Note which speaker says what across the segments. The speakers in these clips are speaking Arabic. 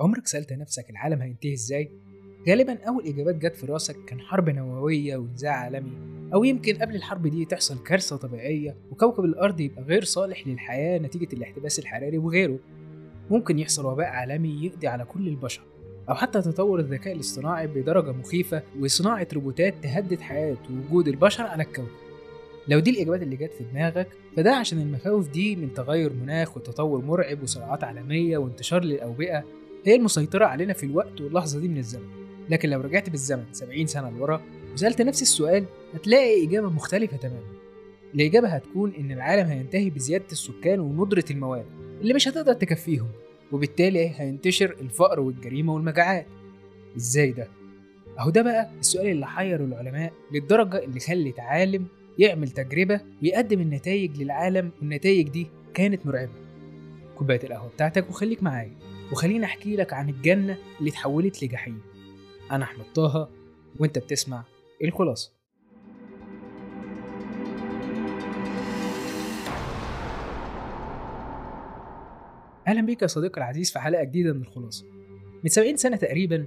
Speaker 1: عمرك سألت نفسك العالم هينتهي إزاي؟ غالبا أول إجابات جت في راسك كان حرب نووية ونزاع عالمي أو يمكن قبل الحرب دي تحصل كارثة طبيعية وكوكب الأرض يبقى غير صالح للحياة نتيجة الاحتباس الحراري وغيره ممكن يحصل وباء عالمي يقضي على كل البشر أو حتى تطور الذكاء الاصطناعي بدرجة مخيفة وصناعة روبوتات تهدد حياة ووجود البشر على الكوكب لو دي الإجابات اللي جت في دماغك فده عشان المخاوف دي من تغير مناخ وتطور مرعب وصراعات عالمية وانتشار للأوبئة هي المسيطرة علينا في الوقت واللحظة دي من الزمن. لكن لو رجعت بالزمن 70 سنة لورا وسألت نفس السؤال هتلاقي إجابة مختلفة تماما. الإجابة هتكون إن العالم هينتهي بزيادة السكان وندرة الموارد اللي مش هتقدر تكفيهم وبالتالي هينتشر الفقر والجريمة والمجاعات. إزاي ده؟ أهو ده بقى السؤال اللي حير العلماء للدرجة اللي خلت عالم يعمل تجربة ويقدم النتائج للعالم والنتائج دي كانت مرعبة. كوباية القهوة بتاعتك وخليك معايا. وخليني أحكي لك عن الجنة اللي اتحولت لجحيم. أنا أحمد طه وأنت بتسمع الخلاصة. أهلا بيك يا صديقي العزيز في حلقة جديدة من الخلاصة. من 70 سنة تقريبا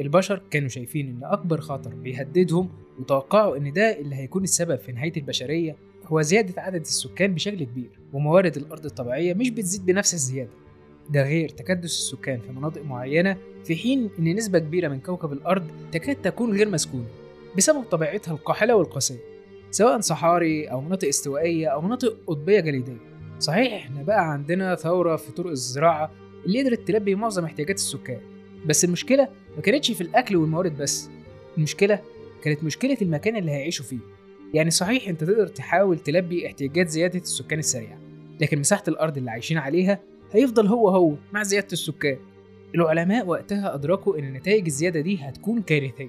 Speaker 1: البشر كانوا شايفين إن أكبر خطر بيهددهم وتوقعوا إن ده اللي هيكون السبب في نهاية البشرية هو زيادة عدد السكان بشكل كبير وموارد الأرض الطبيعية مش بتزيد بنفس الزيادة. ده غير تكدس السكان في مناطق معينة في حين إن نسبة كبيرة من كوكب الأرض تكاد تكون غير مسكونة بسبب طبيعتها القاحلة والقاسية سواء صحاري أو مناطق استوائية أو مناطق قطبية جليدية. صحيح إحنا بقى عندنا ثورة في طرق الزراعة اللي قدرت تلبي معظم احتياجات السكان بس المشكلة ما كانتش في الأكل والموارد بس المشكلة كانت مشكلة المكان اللي هيعيشوا فيه. يعني صحيح أنت تقدر تحاول تلبي احتياجات زيادة السكان السريعة لكن مساحة الأرض اللي عايشين عليها هيفضل هو هو. مع زيادة السكان. العلماء وقتها أدركوا إن نتائج الزيادة دي هتكون كارثية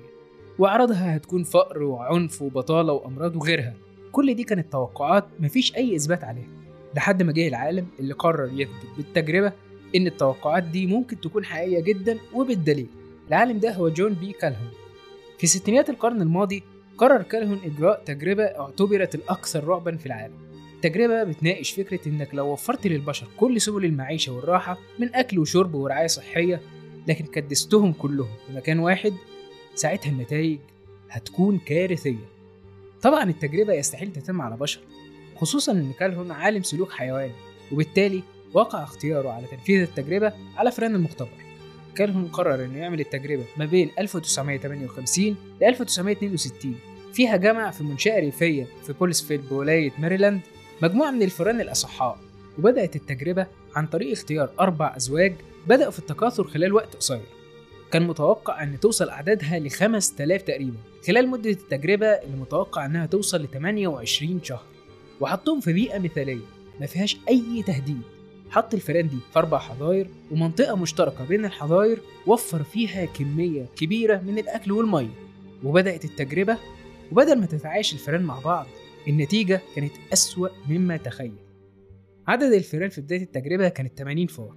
Speaker 1: وأعراضها هتكون فقر وعنف وبطالة وأمراض وغيرها. كل دي كانت توقعات مفيش أي إثبات عليها لحد ما جه العالم اللي قرر يثبت بالتجربة إن التوقعات دي ممكن تكون حقيقية جدا وبالدليل. العالم ده هو جون بي كالهون. في ستينيات القرن الماضي قرر كالهون إجراء تجربة اعتبرت الأكثر رعبا في العالم. التجربة بتناقش فكرة إنك لو وفرت للبشر كل سبل المعيشة والراحة من أكل وشرب ورعاية صحية لكن كدستهم كلهم في مكان واحد ساعتها النتائج هتكون كارثية. طبعا التجربة يستحيل تتم على بشر خصوصا إن كالهون عالم سلوك حيواني وبالتالي وقع اختياره على تنفيذ التجربة على فئران المختبر. كالهون قرر إنه يعمل التجربة ما بين 1958 ل 1962 فيها جمع في منشأة ريفية في بوليسفيل بولاية ماريلاند مجموعة من الفئران الأصحاء وبدأت التجربة عن طريق اختيار أربع أزواج بدأوا في التكاثر خلال وقت قصير. كان متوقع أن توصل أعدادها ل 5000 تقريبا. خلال مدة التجربة اللي متوقع أنها توصل ل 28 شهر. وحطهم في بيئة مثالية ما فيهاش أي تهديد. حط الفئران دي في أربع حظاير ومنطقة مشتركة بين الحظاير وفر فيها كمية كبيرة من الأكل والمية. وبدأت التجربة وبدل ما تتعايش الفئران مع بعض النتيجة كانت أسوأ مما تخيل. عدد الفئران في بداية التجربة كانت 80 فار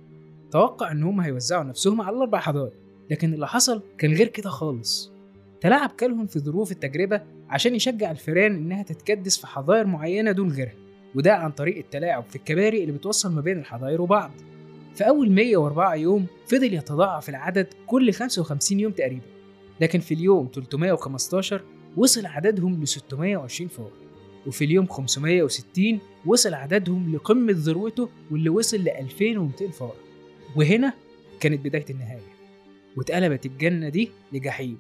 Speaker 1: توقع إن هم هيوزعوا نفسهم على الأربع حظاير لكن اللي حصل كان غير كده خالص. تلاعب كالهون في ظروف التجربة عشان يشجع الفئران إنها تتكدس في حظاير معينة دون غيرها وده عن طريق التلاعب في الكباري اللي بتوصل ما بين الحظاير وبعض. في أول 104 يوم فضل يتضاعف العدد كل 55 يوم تقريبا لكن في اليوم 315 وصل عددهم ل 620 فار وفي اليوم 560 وصل عددهم لقمة ذروته واللي وصل ل 2200 فار. وهنا كانت بداية النهاية. واتقلبت الجنة دي لجحيم.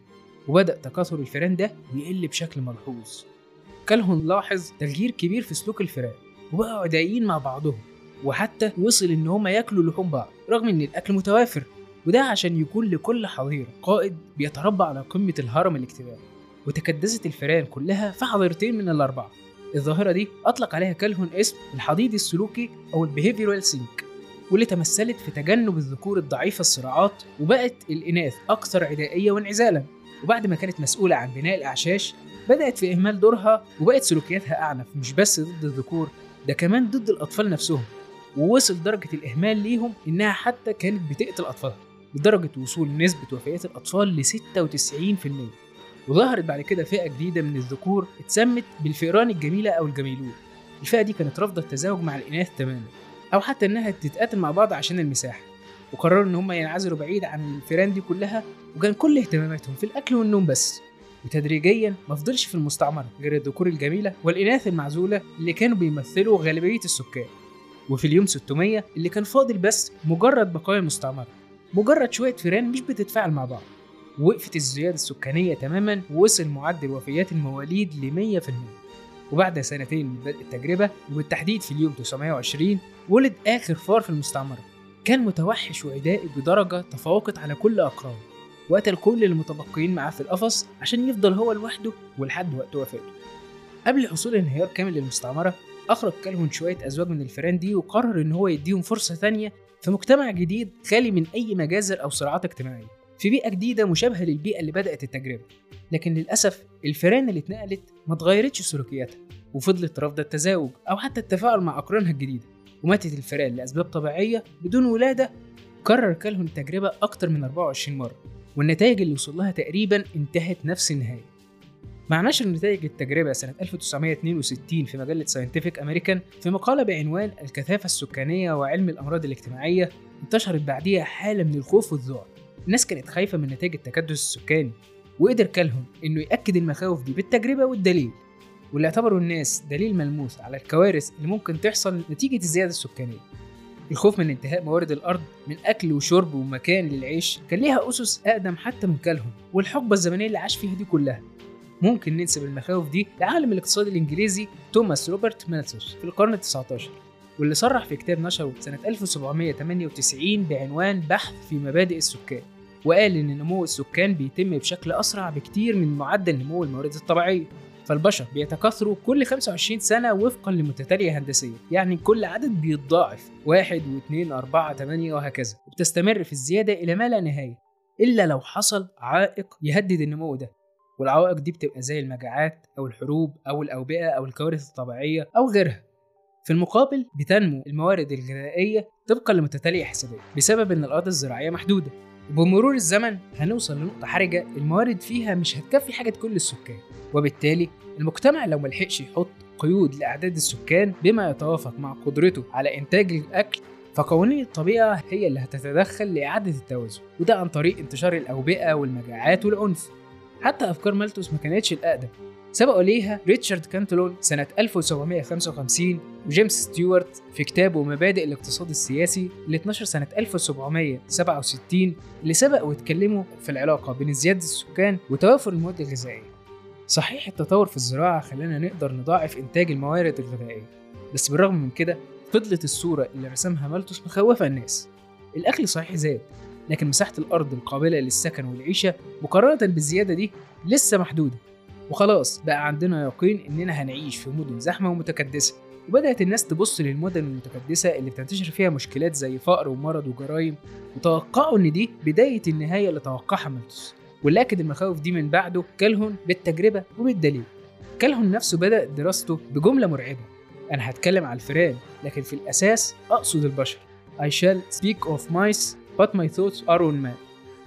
Speaker 1: وبدأ تكاثر الفئران ده يقل بشكل ملحوظ. كالهون لاحظ تغيير كبير في سلوك الفئران وبقوا عدائيين مع بعضهم. وحتى وصل إن هما ياكلوا لحوم بعض رغم إن الأكل متوافر. وده عشان يكون لكل حظيرة. قائد بيتربع على قمة الهرم الاجتماعي. وتكدست الفئران كلها في حظيرتين من الأربعة. الظاهرة دي أطلق عليها كالهون اسم الحضيض السلوكي أو ال behavioral sink واللي تمثلت في تجنب الذكور الضعيفة الصراعات وبقت الإناث أكثر عدائية وانعزالا. وبعد ما كانت مسؤولة عن بناء الأعشاش بدأت في إهمال دورها وبقت سلوكياتها أعنف مش بس ضد الذكور ده كمان ضد الأطفال نفسهم. ووصل درجة الإهمال ليهم إنها حتى كانت بتقتل أطفالها لدرجة وصول نسبة وفيات الأطفال ل 96% وظهرت بعد كده فئة جديدة من الذكور اتسمت بالفئران الجميلة أو الجميلون. الفئة دي كانت رافضة التزاوج مع الإناث تماما أو حتى إنها تتقاتل مع بعض عشان المساحة. وقرروا إن هم ينعزلوا بعيد عن الفيران دي كلها وكان كل اهتماماتهم في الأكل والنوم بس. وتدريجيا ما فضلش في المستعمرة غير الذكور الجميلة والإناث المعزولة اللي كانوا بيمثلوا غالبية السكان. وفي اليوم 600 اللي كان فاضل بس مجرد بقايا المستعمرة مجرد شوية فيران مش بتتفاعل مع بعض. وقفت الزيادة السكانية تماما ووصل معدل وفيات المواليد ل 100% وبعد سنتين من بدء التجربة وبالتحديد في اليوم 920 ولد آخر فار في المستعمرة. كان متوحش وعدائي بدرجة تفوقت على كل أقرانه وقتل كل المتبقيين معاه في القفص عشان يفضل هو لوحده ولحد وقت وفاته. قبل حصول انهيار كامل للمستعمرة أخرج كالهون شوية أزواج من الفيران دي وقرر إن هو يديهم فرصة تانية في مجتمع جديد خالي من أي مجازر أو صراعات اجتماعية. في بيئة جديدة مشابهة للبيئة اللي بدأت التجربة. لكن للأسف الفيران اللي اتنقلت ما اتغيرتش سلوكياتها وفضلت رافضة التزاوج أو حتى التفاعل مع أقرانها الجديدة وماتت الفيران لأسباب طبيعية بدون ولادة كرر كالهون التجربة أكتر من 24 مرة والنتائج اللي وصل لها تقريبا انتهت نفس النهاية. مع نشر نتائج التجربة سنة 1962 في مجلة Scientific American في مقالة بعنوان الكثافة السكانية وعلم الأمراض الاجتماعية انتشرت بعديها حالة من الخوف والذعر. الناس كانت خايفة من نتائج التكدس السكاني وقدر كالهون إنه يأكد المخاوف دي بالتجربة والدليل واللي اعتبروا الناس دليل ملموس على الكوارث اللي ممكن تحصل نتيجة الزيادة السكانية. الخوف من انتهاء موارد الأرض من أكل وشرب ومكان للعيش كان ليها أسس أقدم حتى من كالهون والحقبة الزمنية اللي عاش فيها دي كلها. ممكن ننسب المخاوف دي لعالم الاقتصاد الإنجليزي توماس روبرت مالثوس في القرن ال 19 واللي صرح في كتاب نشره سنة 1798 بعنوان بحث في مبادئ السكان. وقال إن نمو السكان بيتم بشكل أسرع بكتير من معدل نمو الموارد الطبيعية. فالبشر بيتكاثروا كل 25 سنة وفقا لمتتالية هندسية يعني كل عدد بيتضاعف واحد واثنين أربعة تمانية وهكذا وبتستمر في الزيادة إلى ما لا نهاية إلا لو حصل عائق يهدد النمو ده. والعوائق دي بتبقى زي المجاعات أو الحروب أو الأوبئة أو الكوارث الطبيعية أو غيرها. في المقابل بتنمو الموارد الغذائية طبقا لمتتالية حسابية بسبب إن الأرض الزراعية محدودة. وبمرور الزمن هنوصل لنقطة حرجة الموارد فيها مش هتكفي حاجة كل السكان وبالتالي المجتمع لو ملحقش يحط قيود لأعداد السكان بما يتوافق مع قدرته على إنتاج الأكل فقوانين الطبيعة هي اللي هتتدخل لإعادة التوازن وده عن طريق انتشار الأوبئة والمجاعات والعنف. حتى أفكار مالتوس ما كانتش الأقدم. سبقوا ليها ريتشارد كانتلون سنة 1755 وجيمس ستيوارت في كتابه مبادئ الاقتصاد السياسي اللي اتنشر سنة 1767 اللي سبق واتكلموا في العلاقة بين زيادة السكان وتوافر المواد الغذائية. صحيح التطور في الزراعة خلانا نقدر نضاعف إنتاج الموارد الغذائية بس بالرغم من كده فضلت الصورة اللي رسمها مالتوس مخوفة الناس. الأكل صحيح زاد لكن مساحة الأرض القابلة للسكن والعيشة مقارنة بالزيادة دي لسه محدودة. وخلاص بقى عندنا يقين إننا هنعيش في مدن زحمة ومتكدسة. وبدأت الناس تبص للمدن المتكدسة اللي بتنتشر فيها مشكلات زي فقر ومرض وجرائم وتوقعوا إن دي بداية النهاية اللي توقعها مالتوس واللي أكد المخاوف دي من بعده كالهون بالتجربة وبالدليل. كالهون نفسه بدأ دراسته بجملة مرعبة. أنا هتكلم على الفئران لكن في الأساس أقصد البشر. I shall speak of mice but my thoughts are on man.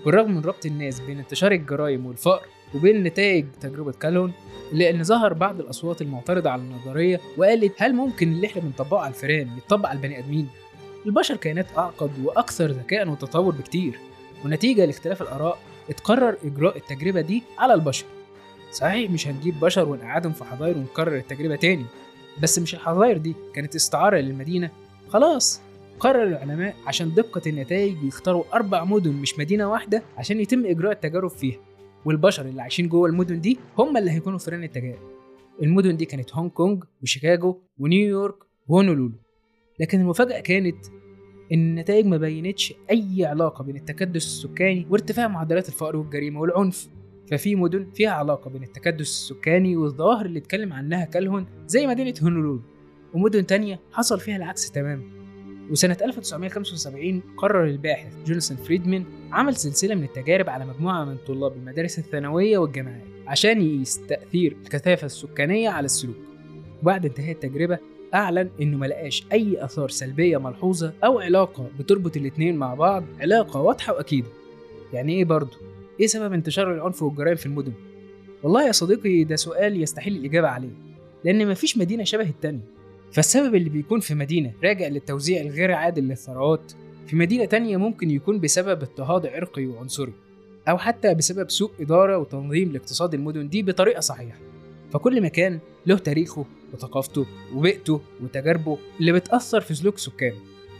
Speaker 1: بالرغم من ربط الناس بين انتشار الجرائم والفقر وبين نتائج تجربة كالهون إن ظهر بعض الأصوات المعترضة على النظرية وقالت هل ممكن اللي إحنا بنطبقه على الفئران يتطبق على البني آدمين؟ البشر كائنات أعقد وأكثر ذكاء وتطور بكتير ونتيجة لاختلاف الآراء اتقرر إجراء التجربة دي على البشر. صحيح مش هنجيب بشر ونقعدهم في حظاير ونكرر التجربة تاني بس مش الحظاير دي كانت استعارة للمدينة. خلاص قرر العلماء عشان دقة النتائج يختاروا أربع مدن مش مدينة واحدة عشان يتم إجراء التجارب فيها. والبشر اللي عايشين جوه المدن دي هم اللي هيكونوا فئران التجارب. المدن دي كانت هونج كونج وشيكاغو ونيويورك وهونولولو. لكن المفاجأة كانت إن النتائج ما بينتش أي علاقة بين التكدس السكاني وارتفاع معدلات الفقر والجريمة والعنف. ففي مدن فيها علاقة بين التكدس السكاني والظواهر اللي اتكلم عنها كالهون زي مدينة هونولولو. ومدن تانية حصل فيها العكس تماما. وسنة 1975 قرر الباحث جوناثان فريدمان عمل سلسلة من التجارب على مجموعة من طلاب المدارس الثانوية والجامعات عشان يقيس تأثير الكثافة السكانية على السلوك وبعد انتهاء التجربة أعلن إنه ملقاش أي آثار سلبية ملحوظة أو علاقة بتربط الاتنين مع بعض علاقة واضحة وأكيدة يعني إيه برضه؟ إيه سبب انتشار العنف والجرائم في المدن؟ والله يا صديقي ده سؤال يستحيل الإجابة عليه لأن مفيش مدينة شبه التانية فالسبب اللي بيكون في مدينة راجع للتوزيع الغير عادل للثروات في مدينة تانية ممكن يكون بسبب اضطهاد عرقي وعنصري أو حتى بسبب سوء إدارة وتنظيم لاقتصاد المدن دي بطريقة صحيحة. فكل مكان له تاريخه وثقافته وبيئته وتجاربه اللي بتأثر في سلوك سكانه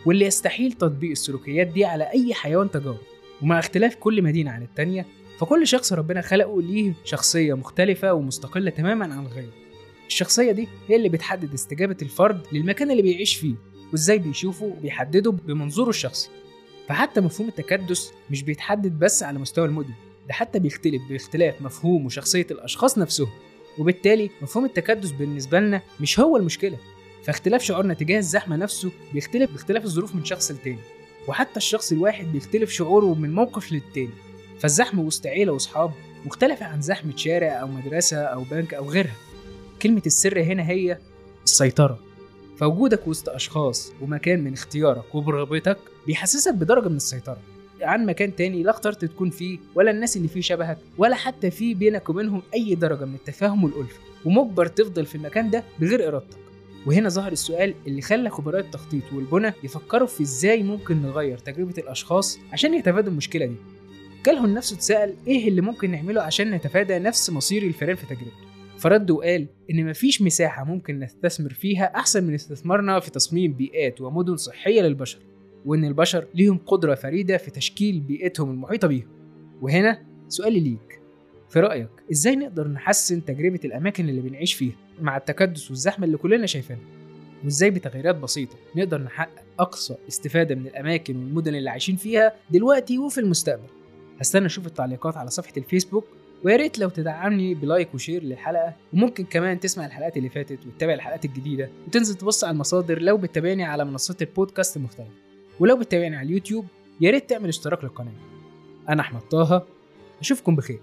Speaker 1: واللي يستحيل تطبيق السلوكيات دي على أي حيوان تجارب ومع اختلاف كل مدينة عن التانية فكل شخص ربنا خلقه ليه شخصية مختلفة ومستقلة تماما عن غيره. الشخصية دي هي اللي بتحدد استجابة الفرد للمكان اللي بيعيش فيه وإزاي بيشوفه وبيحدده بمنظوره الشخصي. فحتى مفهوم التكدس مش بيتحدد بس على مستوى المدن ده حتى بيختلف باختلاف مفهوم وشخصية الأشخاص نفسهم. وبالتالي مفهوم التكدس بالنسبة لنا مش هو المشكلة. فاختلاف شعورنا تجاه الزحمة نفسه بيختلف باختلاف الظروف من شخص لتاني. وحتى الشخص الواحد بيختلف شعوره من موقف للتاني. فالزحمة وسط عيلة وصحاب مختلفة عن زحمة شارع أو مدرسة أو بنك أو غيرها. كلمة السر هنا هي السيطرة. فوجودك وسط أشخاص ومكان من اختيارك وبرغبتك بيحسسك بدرجة من السيطرة. عن مكان تاني لا اخترت تكون فيه ولا الناس اللي فيه شبهك ولا حتى في بينك وبينهم أي درجة من التفاهم والألفة. ومجبر تفضل في المكان ده بغير إرادتك. وهنا ظهر السؤال اللي خلى خبراء التخطيط والبنى يفكروا في إزاي ممكن نغير تجربة الأشخاص عشان يتفادوا المشكلة دي. كالهون نفسه اتسأل إيه اللي ممكن نعمله عشان نتفادى نفس مصير الفئران في تجربته. فرد وقال إن مفيش مساحة ممكن نستثمر فيها أحسن من استثمارنا في تصميم بيئات ومدن صحية للبشر وإن البشر ليهم قدرة فريدة في تشكيل بيئتهم المحيطة بيهم. وهنا سؤالي ليك في رأيك إزاي نقدر نحسن تجربة الأماكن اللي بنعيش فيها مع التكدس والزحمة اللي كلنا شايفينها؟ وإزاي بتغييرات بسيطة نقدر نحقق أقصى استفادة من الأماكن والمدن اللي عايشين فيها دلوقتي وفي المستقبل؟ هستنى أشوف التعليقات على صفحة الفيسبوك ويا ريت لو تدعمني ب like و share للحلقة وممكن كمان تسمع الحلقات اللي فاتت وتتابع الحلقات الجديدة وتنزل تبص على المصادر لو بتتابعني على منصات البودكاست المختلفة. ولو بتتابعني على اليوتيوب يا ريت تعمل اشتراك للقناة. أنا أحمد طه أشوفكم بخير.